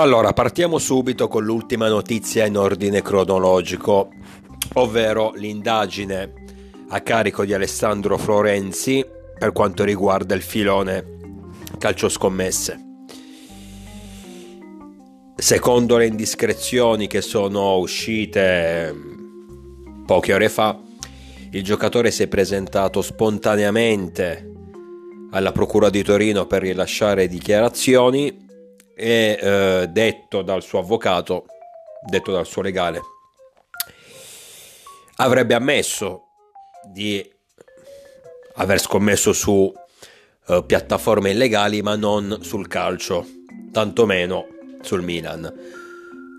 Allora, partiamo subito con l'ultima notizia in ordine cronologico, ovvero l'indagine a carico di Alessandro Florenzi per quanto riguarda il filone calcio scommesse. Secondo le indiscrezioni che sono uscite mm, poche ore fa, il giocatore si è presentato spontaneamente alla Procura di Torino per rilasciare dichiarazioni e eh, detto dal suo avvocato, detto dal suo legale, avrebbe ammesso di aver scommesso su eh, piattaforme illegali ma non sul calcio, tantomeno sul Milan.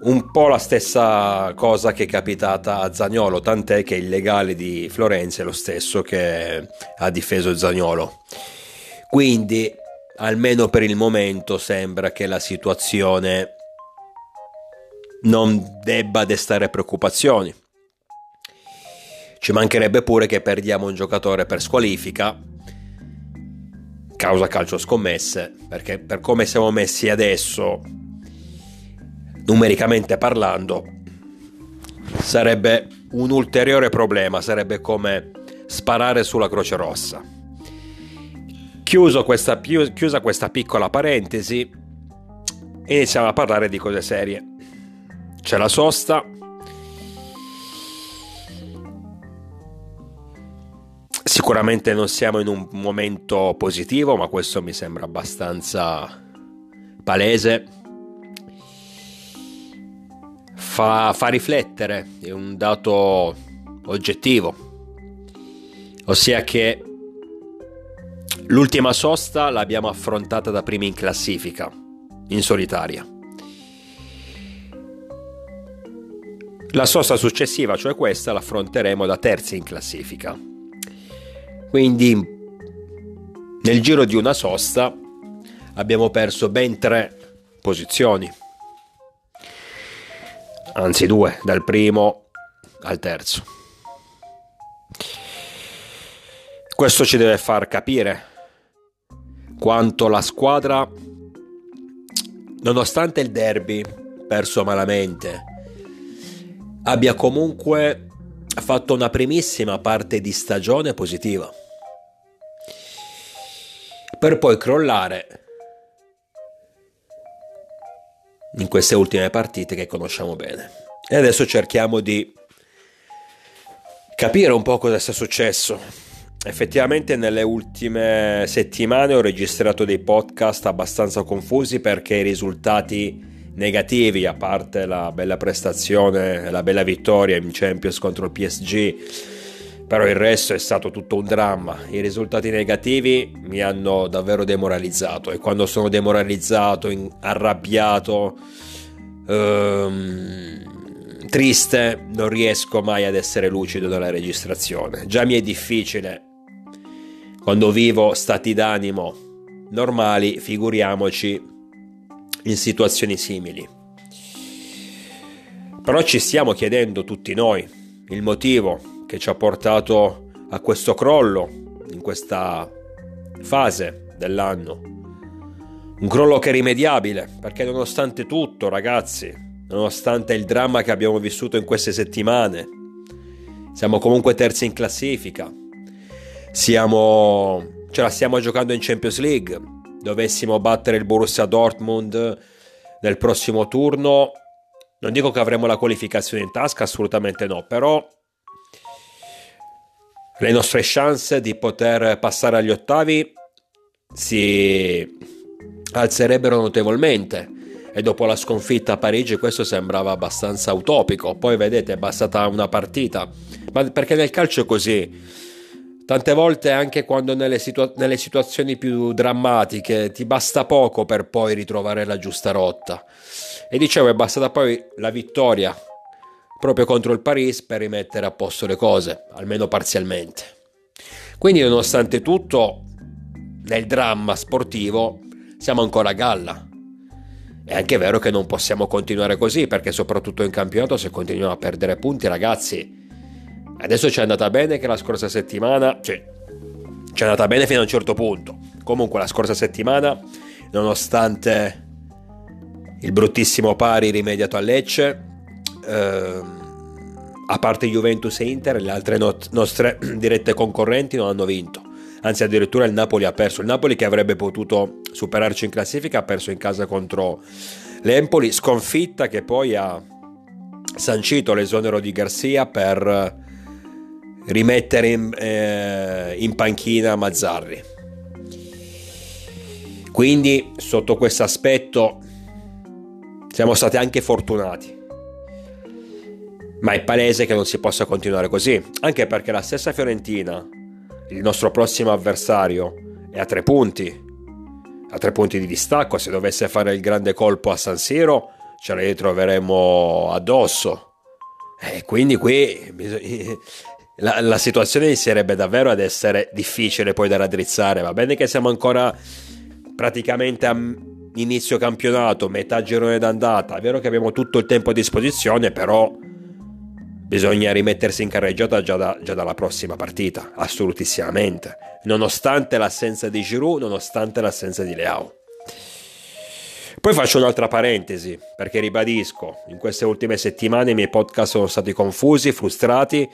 Un po' la stessa cosa che è capitata a Zagnolo, tant'è che il legale di Florenza è lo stesso che ha difeso Zagnolo. Quindi, almeno per il momento, sembra che la situazione non debba destare preoccupazioni. Ci mancherebbe pure che perdiamo un giocatore per squalifica, causa calcio scommesse, perché per come siamo messi adesso numericamente parlando, sarebbe un ulteriore problema, sarebbe come sparare sulla Croce Rossa. Questa, chiusa questa piccola parentesi, iniziamo a parlare di cose serie. C'è la sosta. Sicuramente non siamo in un momento positivo, ma questo mi sembra abbastanza palese fa, fa riflettere, è un dato oggettivo, ossia che l'ultima sosta l'abbiamo affrontata da primi in classifica, in solitaria. La sosta successiva, cioè questa, l'affronteremo da terzi in classifica. Quindi nel giro di una sosta abbiamo perso ben tre posizioni anzi due, dal primo al terzo. Questo ci deve far capire quanto la squadra, nonostante il derby perso malamente, abbia comunque fatto una primissima parte di stagione positiva, per poi crollare in queste ultime partite che conosciamo bene. E adesso cerchiamo di capire un po' cosa sia successo. Effettivamente nelle ultime settimane ho registrato dei podcast abbastanza confusi perché i risultati negativi, a parte la bella prestazione, la bella vittoria in Champions contro il PSG, però il resto è stato tutto un dramma. I risultati negativi mi hanno davvero demoralizzato e quando sono demoralizzato, arrabbiato, ehm, triste, non riesco mai ad essere lucido nella registrazione. Già mi è difficile quando vivo stati d'animo normali, figuriamoci in situazioni simili. Però ci stiamo chiedendo tutti noi il motivo che ci ha portato a questo crollo in questa fase dell'anno. Un crollo che è rimediabile, perché nonostante tutto, ragazzi, nonostante il dramma che abbiamo vissuto in queste settimane, siamo comunque terzi in classifica. Siamo ce la stiamo giocando in Champions League. Dovessimo battere il Borussia Dortmund nel prossimo turno, non dico che avremo la qualificazione in tasca, assolutamente no, però le nostre chance di poter passare agli ottavi si alzerebbero notevolmente e dopo la sconfitta a Parigi questo sembrava abbastanza utopico. Poi vedete, è bastata una partita, ma perché nel calcio è così. Tante volte anche quando nelle, situa- nelle situazioni più drammatiche ti basta poco per poi ritrovare la giusta rotta. E dicevo, è bastata poi la vittoria proprio contro il Paris per rimettere a posto le cose, almeno parzialmente. Quindi nonostante tutto, nel dramma sportivo siamo ancora a galla. È anche vero che non possiamo continuare così, perché soprattutto in campionato se continuiamo a perdere punti, ragazzi, adesso ci è andata bene che la scorsa settimana, cioè, ci è andata bene fino a un certo punto. Comunque la scorsa settimana, nonostante il bruttissimo pari rimediato a Lecce, eh, a parte Juventus e Inter, le altre not- nostre dirette concorrenti non hanno vinto. Anzi, addirittura il Napoli ha perso. Il Napoli che avrebbe potuto superarci in classifica ha perso in casa contro l'Empoli, sconfitta che poi ha sancito l'esonero di Garcia per rimettere in, eh, in panchina Mazzarri. Quindi, sotto questo aspetto, siamo stati anche fortunati. Ma è palese che non si possa continuare così, anche perché la stessa Fiorentina, il nostro prossimo avversario, è a tre punti. A tre punti di distacco, se dovesse fare il grande colpo a San Siro, ce la ritroveremo addosso. E quindi qui la, la situazione inizierebbe davvero ad essere difficile poi da raddrizzare. Va bene che siamo ancora praticamente a inizio campionato, metà girone d'andata. È vero che abbiamo tutto il tempo a disposizione, però bisogna rimettersi in carreggiata già, da, già dalla prossima partita, assolutissimamente. Nonostante l'assenza di Giroud, nonostante l'assenza di Leao. Poi faccio un'altra parentesi, perché ribadisco, in queste ultime settimane i miei podcast sono stati confusi, frustrati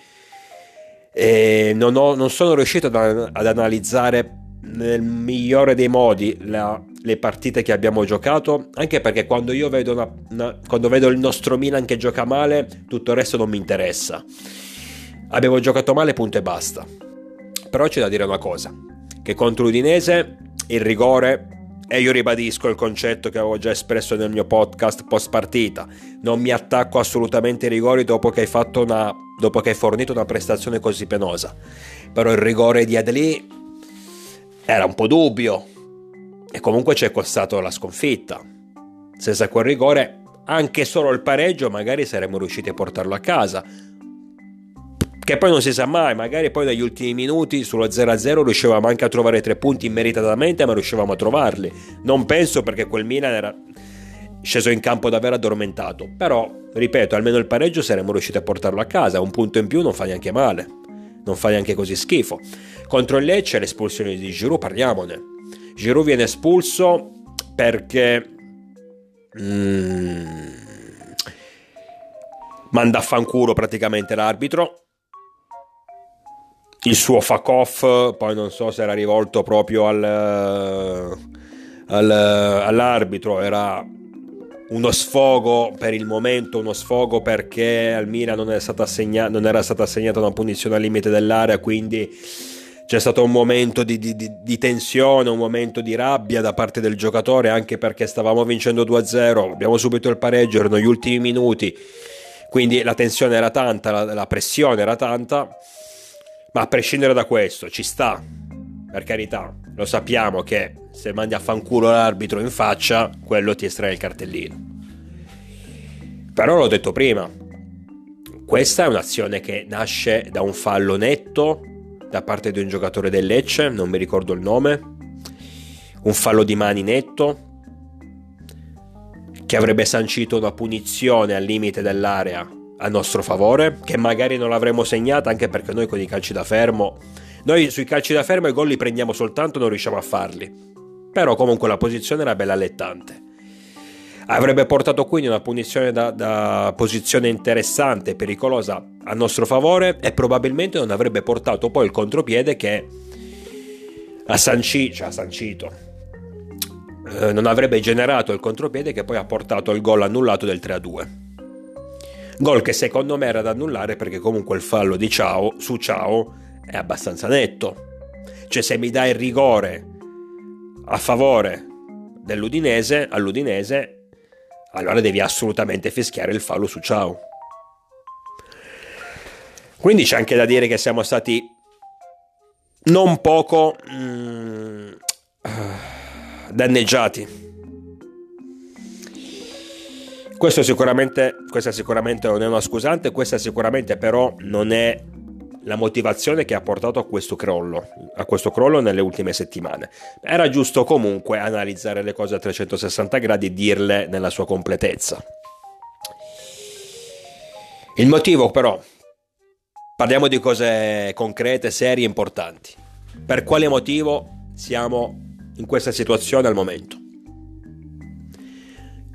non, ho, non sono riuscito ad, ad, analizzare nel migliore dei modi la, le partite che abbiamo giocato, anche perché quando io vedo, una, una, quando vedo il nostro Milan che gioca male, tutto il resto non mi interessa. Abbiamo giocato male, punto e basta. Però c'è da dire una cosa, che contro l'Udinese il rigore e io ribadisco il concetto che avevo già espresso nel mio podcast post partita. Non mi attacco assolutamente ai rigori dopo che hai, una, dopo che hai fornito una prestazione così penosa. Però il rigore di Adli era un po' dubbio. E comunque ci è costato la sconfitta. Senza quel rigore, anche solo il pareggio, magari saremmo riusciti a portarlo a casa. Che poi non si sa mai, magari poi dagli ultimi minuti sullo 0-0 riuscivamo anche a trovare tre punti immeritatamente, ma riuscivamo a trovarli. Non penso perché quel Milan era sceso in campo davvero addormentato. Però, ripeto, almeno il pareggio saremmo riusciti a portarlo a casa. Un punto in più non fa neanche male. Non fa neanche così schifo. Contro il Lecce l'espulsione di Giroud, parliamone. Giroud viene espulso perché... Mm, manda a fanculo praticamente l'arbitro il suo fuck off, poi non so se era rivolto proprio al, al, all'arbitro, era uno sfogo per il momento, uno sfogo perché al Milan non, assegna- non era stata assegnata una punizione al limite dell'area, quindi c'è stato un momento di, di, di, tensione, un momento di rabbia da parte del giocatore, anche perché stavamo vincendo 2-0, abbiamo subito il pareggio, erano gli ultimi minuti, quindi la tensione era tanta, la, la pressione era tanta ma a prescindere da questo, ci sta, per carità, lo sappiamo che se mandi a fanculo l'arbitro in faccia, quello ti estrae il cartellino. Però l'ho detto prima, questa è un'azione che nasce da un fallo netto da parte di un giocatore del Lecce, non mi ricordo il nome, un fallo di mani netto che avrebbe sancito una punizione al limite dell'area a nostro favore, che magari non l'avremmo segnata anche perché noi con i calci da fermo, noi sui calci da fermo i gol li prendiamo soltanto, non riusciamo a farli. Però comunque la posizione era bella allettante. Avrebbe portato quindi una punizione da, da posizione interessante, pericolosa a nostro favore e probabilmente non avrebbe portato poi il contropiede che ha, sanci, cioè ha sancito. Eh, non avrebbe generato il contropiede che poi ha portato il gol annullato del 3-2. Gol che secondo me era da annullare perché comunque il fallo di Ciao su Ciao è abbastanza netto. Cioè se mi dai il rigore a favore dell'Udinese, all'Udinese, allora devi assolutamente fischiare il fallo su Ciao. Quindi c'è anche da dire che siamo stati non poco mm, danneggiati questo sicuramente, questa sicuramente non è una scusante, questa sicuramente però non è la motivazione che ha portato a questo crollo, a questo crollo nelle ultime settimane. Era giusto comunque analizzare le cose a 360 gradi e dirle nella sua completezza. Il motivo però, parliamo di cose concrete, serie, importanti. Per quale motivo siamo in questa situazione al momento?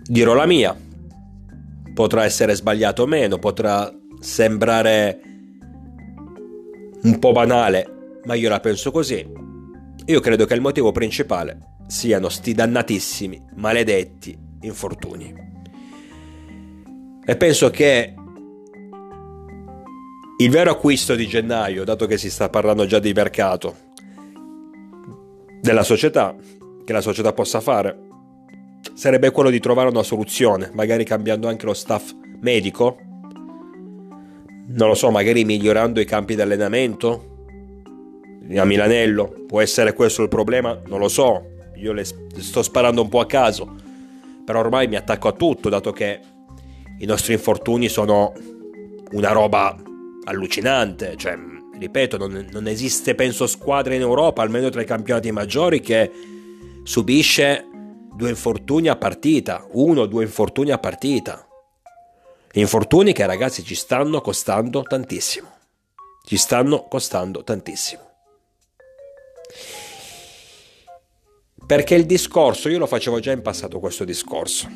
dirò la mia. Potrà essere sbagliato o meno, potrà sembrare un po' banale, ma io la penso così. Io credo che il motivo principale siano sti dannatissimi, maledetti infortuni. E penso che il vero acquisto di gennaio, dato che si sta parlando già di mercato, della società, che la società possa fare, sarebbe quello di trovare una soluzione, magari cambiando anche lo staff medico, non lo so, magari migliorando i campi di allenamento a Milanello, può essere questo il problema, non lo so, io le sto sparando un po' a caso, però ormai mi attacco a tutto, dato che i nostri infortuni sono una roba allucinante, cioè, ripeto, non, non esiste, penso, squadra in Europa, almeno tra i campionati maggiori, che subisce due infortuni a partita, uno o due infortuni a partita. Infortuni che ragazzi ci stanno costando tantissimo. Ci stanno costando tantissimo. Perché il discorso, io lo facevo già in passato questo discorso.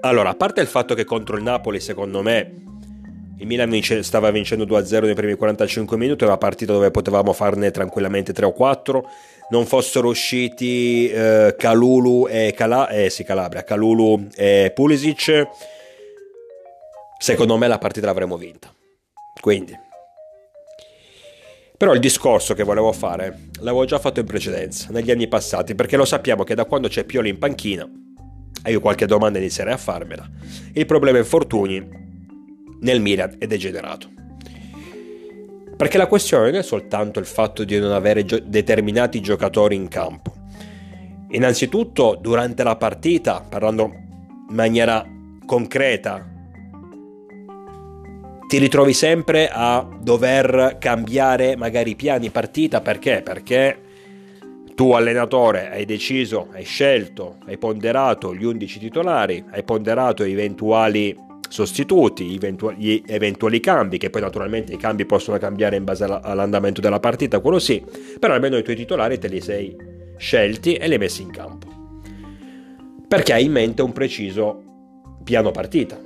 Allora, a parte il fatto che contro il Napoli, secondo me, il Milan vince, stava vincendo 2-0 nei primi 45 minuti, era una partita dove potevamo farne tranquillamente 3 o 4. Non fossero usciti eh, Calulu e Cala- eh, sì, Calabria, Calulu e Pulisic, secondo me la partita l'avremmo vinta. Quindi, però il discorso che volevo fare l'avevo già fatto in precedenza, negli anni passati, perché lo sappiamo che da quando c'è Pioli in panchina, e io qualche domanda inizierei a farmela, il problema infortuni nel Milan è degenerato. Perché la questione non è soltanto il fatto di non avere gio- determinati giocatori in campo. Innanzitutto, durante la partita, parlando in maniera concreta, ti ritrovi sempre a dover cambiare magari i piani partita perché? Perché tu allenatore hai deciso, hai scelto, hai ponderato gli 11 titolari, hai ponderato eventuali sostituti, gli eventuali cambi, che poi naturalmente i cambi possono cambiare in base all'andamento della partita, quello sì, però almeno i tuoi titolari te li sei scelti e li hai messi in campo. Perché hai in mente un preciso piano partita,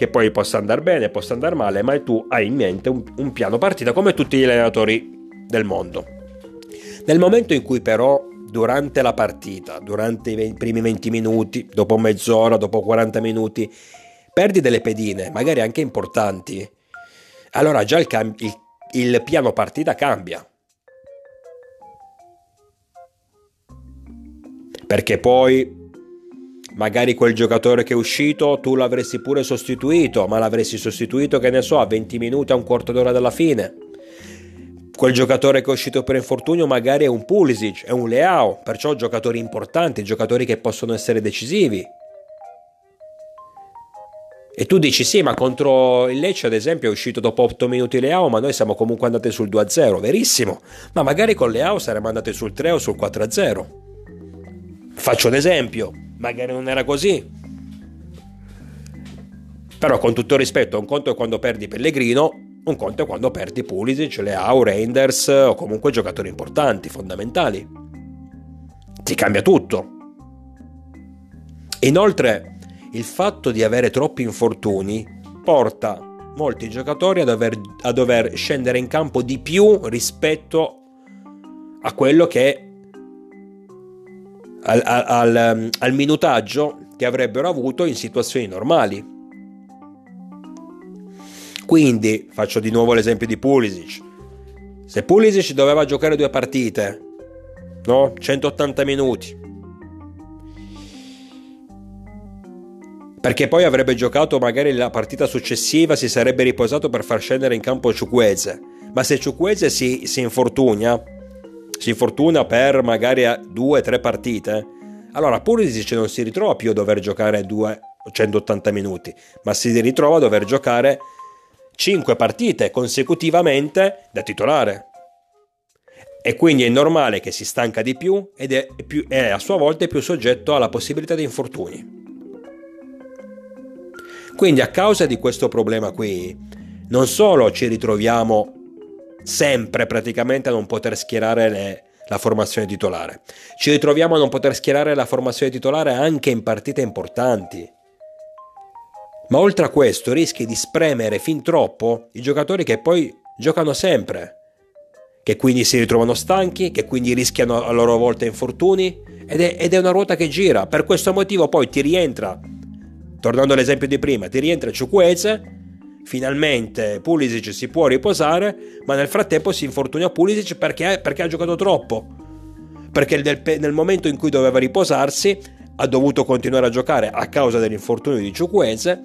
che poi possa andare bene, possa andare male, ma tu hai in mente un, un piano partita come tutti gli allenatori del mondo. Nel momento in cui però durante la partita, durante i primi 20 minuti, dopo mezz'ora, dopo 40 minuti, perdi delle pedine, magari anche importanti, allora già il, cam- il, il piano partita cambia. Perché poi magari quel giocatore che è uscito tu l'avresti pure sostituito, ma l'avresti sostituito che ne so a 20 minuti, a un quarto d'ora dalla fine. Quel giocatore che è uscito per infortunio magari è un Pulisic, è un Leao, perciò giocatori importanti, giocatori che possono essere decisivi. E tu dici sì, ma contro il Lecce ad esempio è uscito dopo 8 minuti Leao, ma noi siamo comunque andati sul 2-0, verissimo. Ma magari con Leao saremmo andati sul 3 o sul 4-0. Faccio un esempio, magari non era così. Però con tutto rispetto, un conto è quando perdi Pellegrino, un conto è quando perdi Pulisic, Leao, Reinders o comunque giocatori importanti, fondamentali. Ti cambia tutto. Inoltre, il fatto di avere troppi infortuni porta molti giocatori a dover, a dover scendere in campo di più rispetto a quello che al, al, al, minutaggio che avrebbero avuto in situazioni normali. Quindi faccio di nuovo l'esempio di Pulisic. Se Pulisic doveva giocare due partite, no? 180 minuti, perché poi avrebbe giocato magari la partita successiva, si sarebbe riposato per far scendere in campo Ciuqueze. Ma se Ciuqueze si, si infortuna, si infortuna per magari due o tre partite, allora Pulisic non si ritrova più a dover giocare 280 minuti, ma si ritrova a dover giocare 5 partite consecutivamente da titolare. E quindi è normale che si stanca di più ed è, più, è a sua volta più soggetto alla possibilità di infortuni. Quindi a causa di questo problema qui, non solo ci ritroviamo sempre praticamente a non poter schierare le, la formazione titolare. Ci ritroviamo a non poter schierare la formazione titolare anche in partite importanti. Ma oltre a questo rischi di spremere fin troppo i giocatori che poi giocano sempre, che quindi si ritrovano stanchi, che quindi rischiano a loro volta infortuni ed è, ed è una ruota che gira. Per questo motivo poi ti rientra, tornando all'esempio di prima, ti rientra Ciuqueze, finalmente Pulisic si può riposare, ma nel frattempo si infortuna Pulisic perché, perché ha giocato troppo. Perché nel, nel, momento in cui doveva riposarsi ha dovuto continuare a giocare a causa dell'infortunio di Ciuqueze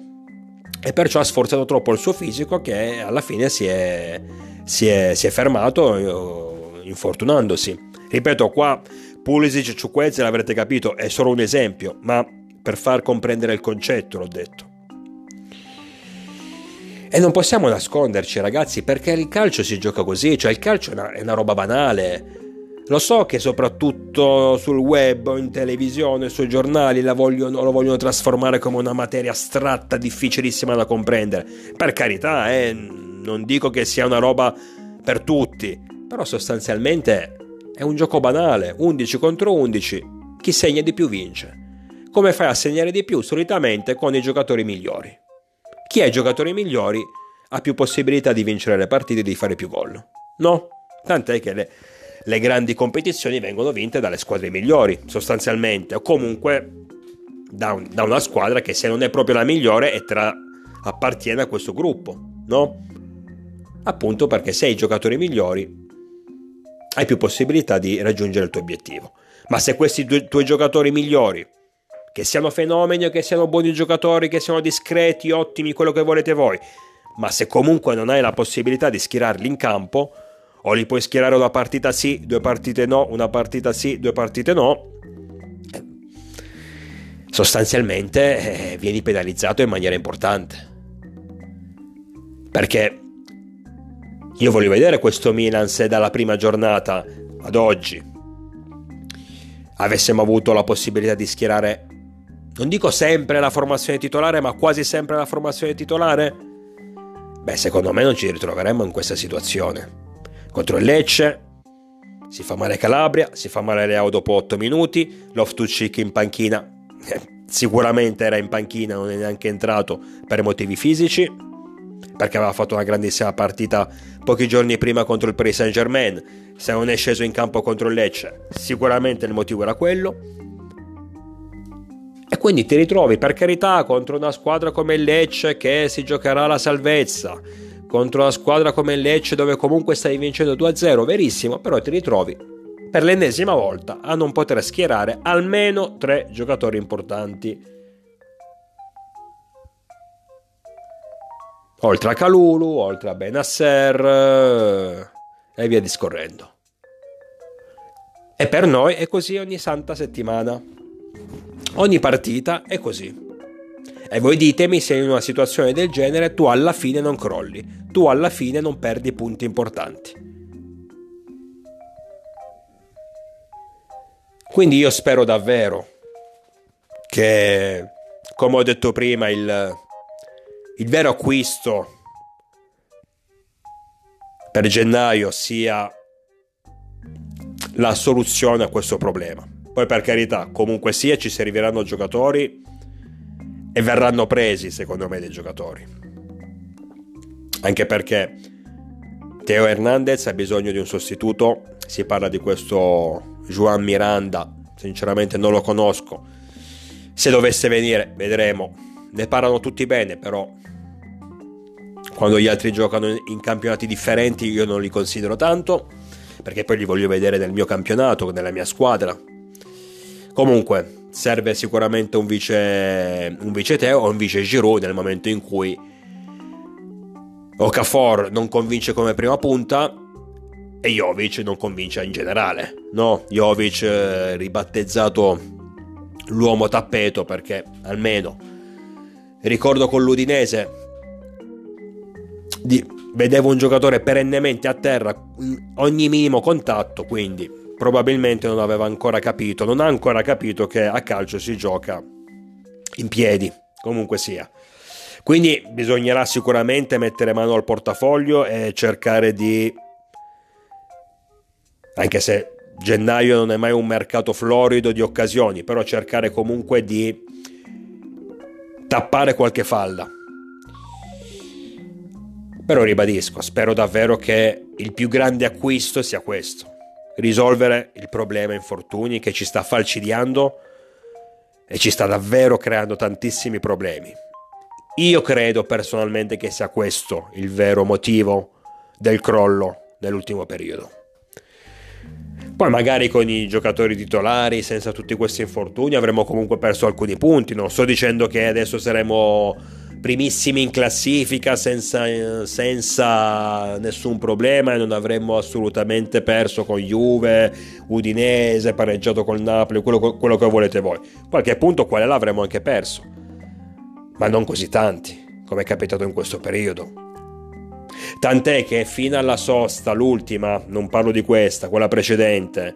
e perciò ha sforzato troppo il suo fisico che alla fine si è, si è, si è fermato eh, infortunandosi. Ripeto, qua Pulisic e Ciuqueze l'avrete capito, è solo un esempio, ma per far comprendere il concetto l'ho detto. E non possiamo nasconderci ragazzi perché il calcio si gioca così, cioè il calcio è una, è una roba banale. Lo so che soprattutto sul web in televisione, sui giornali vogliono, lo vogliono trasformare come una materia astratta, difficilissima da comprendere. Per carità, eh, non dico che sia una roba per tutti, però sostanzialmente è un gioco banale, 11 contro 11, chi segna di più vince. Come fai a segnare di più? Solitamente con i giocatori migliori. Chi ha i giocatori migliori ha più possibilità di vincere le partite e di fare più gol. No? Tant'è che le, le grandi competizioni vengono vinte dalle squadre migliori, sostanzialmente, o comunque da, un, da, una squadra che se non è proprio la migliore è tra, appartiene a questo gruppo, no? Appunto perché se hai i giocatori migliori hai più possibilità di raggiungere il tuo obiettivo. Ma se questi due, tuoi giocatori migliori, che siano fenomeni che siano buoni giocatori, che siano discreti, ottimi, quello che volete voi, ma se comunque non hai la possibilità di schierarli in campo, o li puoi schierare una partita sì, due partite no, una partita sì, due partite no, sostanzialmente eh, vieni penalizzato in maniera importante. Perché io voglio vedere questo Milan se dalla prima giornata ad oggi avessimo avuto la possibilità di schierare, non dico sempre la formazione titolare, ma quasi sempre la formazione titolare, beh secondo me non ci ritroveremmo in questa situazione contro il Lecce. Si fa male Calabria, si fa male Leao dopo 8 minuti, Loftus-Cheek in panchina, eh, sicuramente era in panchina, non è neanche entrato per motivi fisici, perché aveva fatto una grandissima partita pochi giorni prima contro il Paris Saint Germain, se non è sceso in campo contro il Lecce, sicuramente il motivo era quello. Quindi ti ritrovi per carità contro una squadra come il Lecce che si giocherà la salvezza, contro una squadra come il Lecce dove comunque stai vincendo 2-0, verissimo, però ti ritrovi per l'ennesima volta a non poter schierare almeno tre giocatori importanti. Oltre a Calulu, oltre a Benasser eh, e via discorrendo. E per noi è così ogni santa settimana. Ogni partita è così. E voi ditemi se in una situazione del genere tu alla fine non crolli, tu alla fine non perdi punti importanti. Quindi io spero davvero che, come ho detto prima, il, il vero acquisto per gennaio sia la soluzione a questo problema. Poi per carità, comunque sia, ci serviranno giocatori e verranno presi secondo me dei giocatori. Anche perché Teo Hernandez ha bisogno di un sostituto, si parla di questo Juan Miranda, sinceramente non lo conosco. Se dovesse venire, vedremo. Ne parlano tutti bene, però quando gli altri giocano in campionati differenti io non li considero tanto, perché poi li voglio vedere nel mio campionato, nella mia squadra. Comunque, serve sicuramente un vice, un vice Teo o un vice Giroud nel momento in cui Okafor non convince come prima punta e Jovic non convince in generale. No, Jovic eh, ribattezzato l'uomo tappeto perché almeno ricordo con l'Udinese di, vedevo un giocatore perennemente a terra ogni minimo contatto, quindi probabilmente non aveva ancora capito, non ha ancora capito che a calcio si gioca in piedi, comunque sia. Quindi bisognerà sicuramente mettere mano al portafoglio e cercare di, anche se gennaio non è mai un mercato florido di occasioni, però cercare comunque di tappare qualche falla. Però ribadisco, spero davvero che il più grande acquisto sia questo, risolvere il problema infortuni che ci sta falcidiando e ci sta davvero creando tantissimi problemi. Io credo personalmente che sia questo il vero motivo del crollo nell'ultimo periodo. Poi magari con i giocatori titolari, senza tutti questi infortuni, avremmo comunque perso alcuni punti. Non sto dicendo che adesso saremo primissimi in classifica senza, senza, nessun problema e non avremmo assolutamente perso con Juve, Udinese, pareggiato col Napoli, quello, quello che volete voi. Qualche punto quale l'avremmo anche perso, ma non così tanti, come è capitato in questo periodo. Tant'è che fino alla sosta, l'ultima, non parlo di questa, quella precedente,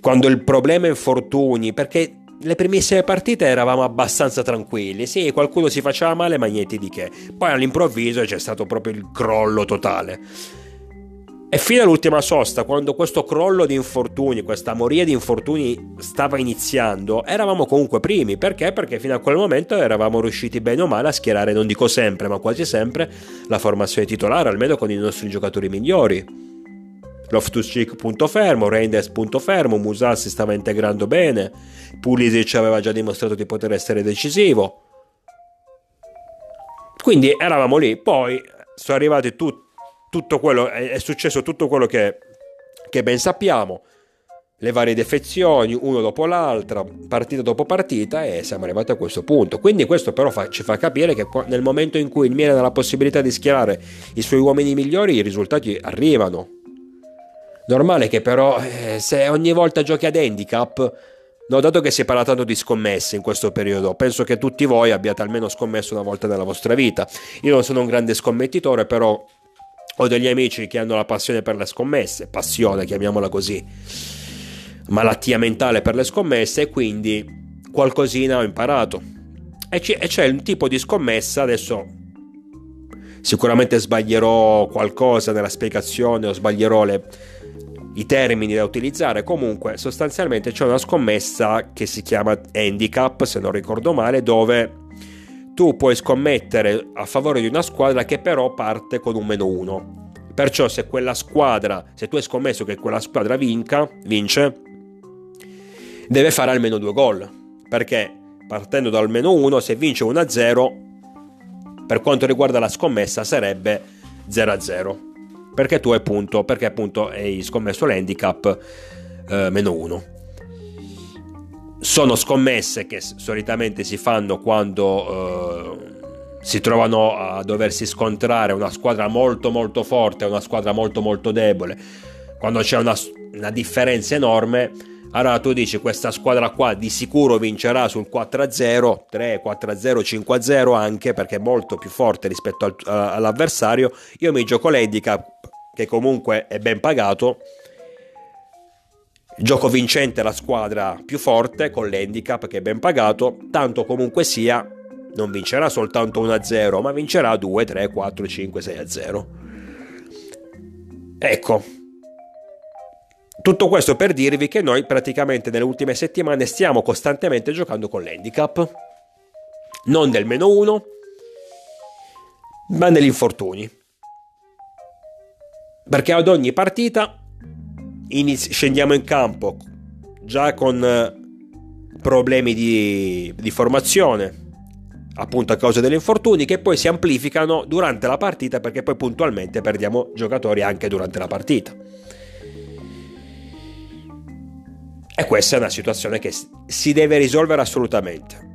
quando il problema infortuni, perché le primissime partite eravamo abbastanza tranquilli, sì, qualcuno si faceva male, ma niente di che. Poi all'improvviso c'è stato proprio il crollo totale. E fino all'ultima sosta, quando questo crollo di infortuni, questa moria di infortuni stava iniziando, eravamo comunque primi. Perché? Perché fino a quel momento eravamo riusciti bene o male a schierare, non dico sempre, ma quasi sempre, la formazione titolare, almeno con i nostri giocatori migliori. Loftus-Cheek punto fermo, Reinders punto fermo, Musal si stava integrando bene, Pulisic aveva già dimostrato di poter essere decisivo. Quindi eravamo lì, poi sono arrivati tutti tutto quello, è, successo tutto quello che, che ben sappiamo, le varie defezioni, uno dopo l'altra, partita dopo partita e siamo arrivati a questo punto. Quindi questo però fa, ci fa capire che nel momento in cui il Milan ha la possibilità di schierare i suoi uomini migliori, i risultati arrivano. Normale che però eh, se ogni volta giochi ad handicap, no, dato che si è parlato di scommesse in questo periodo, penso che tutti voi abbiate almeno scommesso una volta nella vostra vita. Io non sono un grande scommettitore, però ho degli amici che hanno la passione per le scommesse, passione chiamiamola così, malattia mentale per le scommesse e quindi qualcosina ho imparato. E c'è un tipo di scommessa, adesso sicuramente sbaglierò qualcosa nella spiegazione o sbaglierò le, i termini da utilizzare, comunque sostanzialmente c'è una scommessa che si chiama handicap, se non ricordo male, dove tu puoi scommettere a favore di una squadra che però parte con un meno 1. Perciò se quella squadra, se tu hai scommesso che quella squadra vinca, vince, deve fare almeno due gol. Perché partendo dal meno 1, se vince 1-0, per quanto riguarda la scommessa sarebbe 0-0. Perché tu hai punto, perché appunto hai scommesso l'handicap eh, meno 1 sono scommesse che solitamente si fanno quando eh, si trovano a doversi scontrare una squadra molto molto forte e una squadra molto molto debole. Quando c'è una, una differenza enorme, allora tu dici questa squadra qua di sicuro vincerà sul 4-0, 3, 4-0, 5-0 anche perché è molto più forte rispetto al, all'avversario. Io mi gioco l'handicap che comunque è ben pagato Gioco vincente la squadra più forte con l'handicap che è ben pagato, tanto comunque sia non vincerà soltanto 1-0, ma vincerà 2, 3, 4, 5, 6-0. Ecco, tutto questo per dirvi che noi praticamente nelle ultime settimane stiamo costantemente giocando con l'handicap, non del meno 1, ma negli infortuni. Perché ad ogni partita inizi- scendiamo in campo già con eh, problemi di, di formazione, appunto a causa degli infortuni, che poi si amplificano durante la partita perché poi puntualmente perdiamo giocatori anche durante la partita. E questa è una situazione che si deve risolvere assolutamente.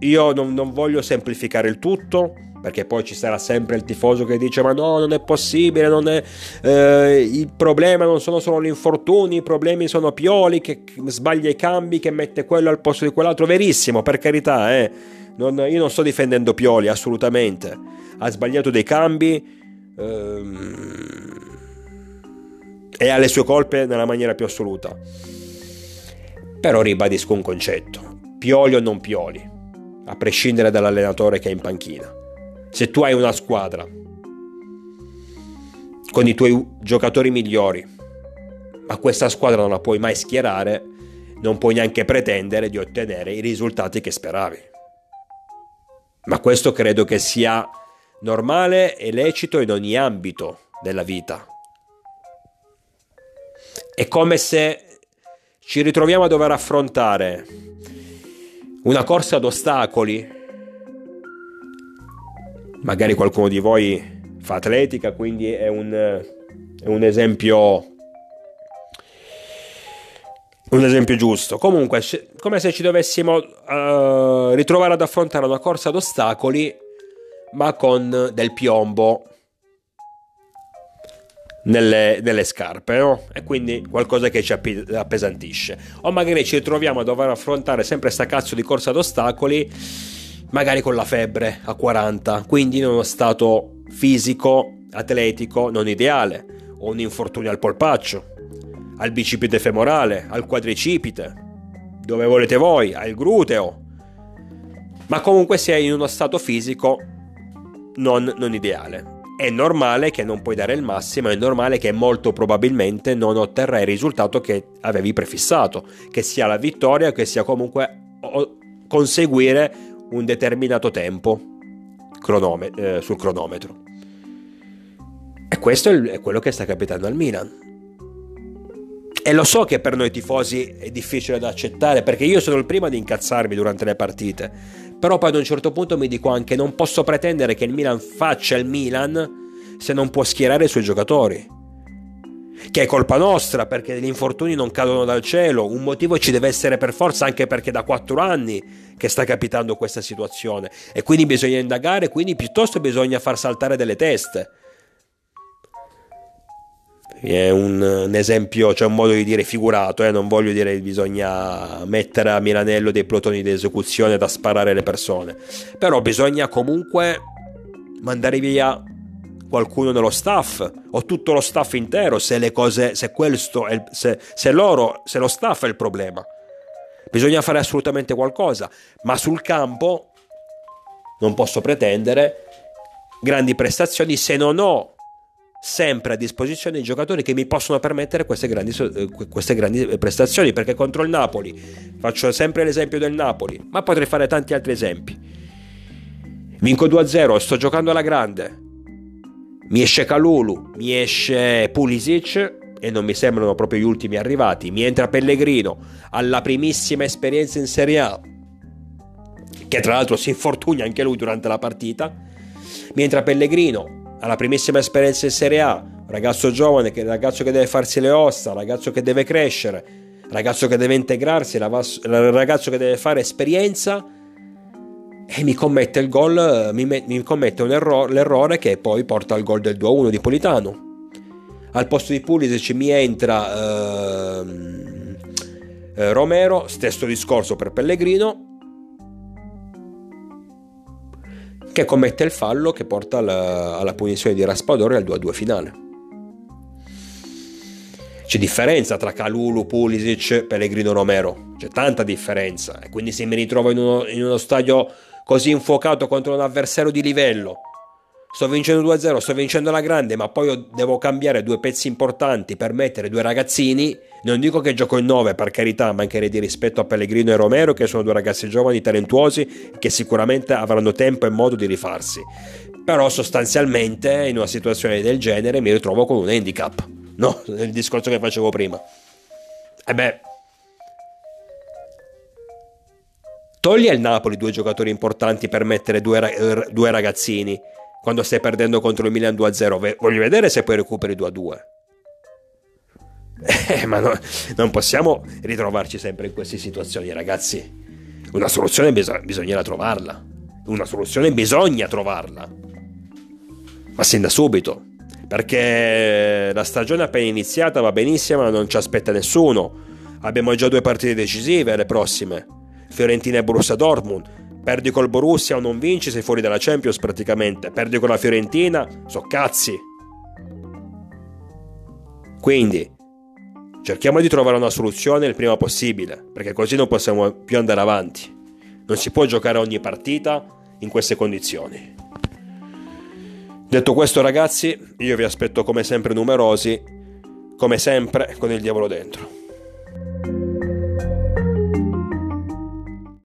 Io non, non voglio semplificare il tutto, perché poi ci sarà sempre il tifoso che dice ma no non è possibile non è, eh, il problema non sono solo gli infortuni i problemi sono Pioli che sbaglia i cambi che mette quello al posto di quell'altro. Verissimo per carità eh. non, io non sto difendendo Pioli assolutamente. Ha sbagliato dei cambi ehm, e ha le sue colpe nella maniera più assoluta. Però ribadisco un concetto Pioli o non Pioli a prescindere dall'allenatore che è in panchina se tu hai una squadra con i tuoi giocatori migliori, ma questa squadra non la puoi mai schierare, non puoi neanche pretendere di ottenere i risultati che speravi. Ma questo credo che sia normale e lecito in ogni ambito della vita. È come se ci ritroviamo a dover affrontare una corsa ad ostacoli. Magari qualcuno di voi fa atletica, quindi è un, è un esempio un esempio giusto. Comunque, come se ci dovessimo uh, ritrovare ad affrontare una corsa ad ostacoli, ma con del piombo nelle, nelle scarpe, no? E quindi qualcosa che ci appesantisce. O magari ci ritroviamo a dover affrontare sempre sta cazzo di corsa ad ostacoli, magari con la febbre a 40, quindi in uno stato fisico, atletico non ideale, o un infortunio al polpaccio, al bicipite femorale, al quadricipite, dove volete voi, al gluteo. Ma comunque sei in uno stato fisico non, non ideale. È normale che non puoi dare il massimo, è normale che molto probabilmente non otterrai il risultato che avevi prefissato, che sia la vittoria, che sia comunque conseguire un determinato tempo cronome- eh, sul cronometro. E questo è quello che sta capitando al Milan. E lo so che per noi tifosi è difficile da accettare, perché io sono il primo ad incazzarmi durante le partite, però poi ad un certo punto mi dico anche non posso pretendere che il Milan faccia il Milan se non può schierare i suoi giocatori. Che è colpa nostra perché gli infortuni non cadono dal cielo, un motivo ci deve essere per forza anche perché da quattro anni che sta capitando questa situazione e quindi bisogna indagare, quindi piuttosto bisogna far saltare delle teste. È un, un, esempio, cioè un modo di dire figurato, eh? non voglio dire che bisogna mettere a Milanello dei plotoni di esecuzione da sparare le persone, però bisogna comunque mandare via qualcuno nello staff o tutto lo staff intero se le cose, se questo è, se, se loro, se lo staff è il problema. Bisogna fare assolutamente qualcosa, ma sul campo non posso pretendere grandi prestazioni se non ho sempre a disposizione i giocatori che mi possono permettere queste grandi, eh, queste grandi, eh, prestazioni perché contro il Napoli faccio sempre l'esempio del Napoli ma potrei fare tanti altri esempi vinco 2-0 sto giocando alla grande mi esce Calulu mi esce Pulisic e non mi sembrano proprio gli ultimi arrivati. Mi entra Pellegrino alla primissima esperienza in Serie A che tra l'altro si infortuna anche lui durante la partita. Mi entra Pellegrino alla primissima esperienza in Serie A, ragazzo giovane, ragazzo che deve farsi le ossa, ragazzo che deve crescere, ragazzo che deve integrarsi, ragazzo che deve fare esperienza e mi commette il gol, mi, mi commette errore, l'errore che poi porta al gol del 2-1 di Politano. Al posto di Pulisic mi entra ehm, eh, Romero, stesso discorso per Pellegrino, che commette il fallo che porta alla, alla punizione di Raspadori al 2-2 finale. C'è differenza tra Calulu, Pulisic, Pellegrino Romero, c'è tanta differenza e quindi se mi ritrovo in uno, in uno stadio così infuocato contro un avversario di livello sto vincendo 2-0, sto vincendo la grande, ma poi devo cambiare due pezzi importanti per mettere due ragazzini. Non dico che gioco in 9, per carità, mancherei di rispetto a Pellegrino e Romero, che sono due ragazzi giovani, talentuosi, che sicuramente avranno tempo e modo di rifarsi. Però sostanzialmente in una situazione del genere mi ritrovo con un handicap. No, nel discorso che facevo prima. E beh, togli al Napoli due giocatori importanti per mettere due, due ragazzini quando stai perdendo contro il Milan 2-0. Voglio vedere se poi recuperi 2-2. Eh, ma no, non possiamo ritrovarci sempre in queste situazioni, ragazzi. Una soluzione bis- bisognerà trovarla. Una soluzione bisogna trovarla. Ma sin da subito. Perché la stagione appena iniziata va benissimo, ma non ci aspetta nessuno. Abbiamo già due partite decisive le prossime. Fiorentina e Borussia Dortmund Perdi col Borussia o non vinci, sei fuori dalla Champions praticamente. Perdi con la Fiorentina, so cazzi. Quindi, cerchiamo di trovare una soluzione il prima possibile, perché così non possiamo più andare avanti. Non si può giocare ogni partita in queste condizioni. Detto questo ragazzi, io vi aspetto come sempre numerosi come sempre con il diavolo dentro.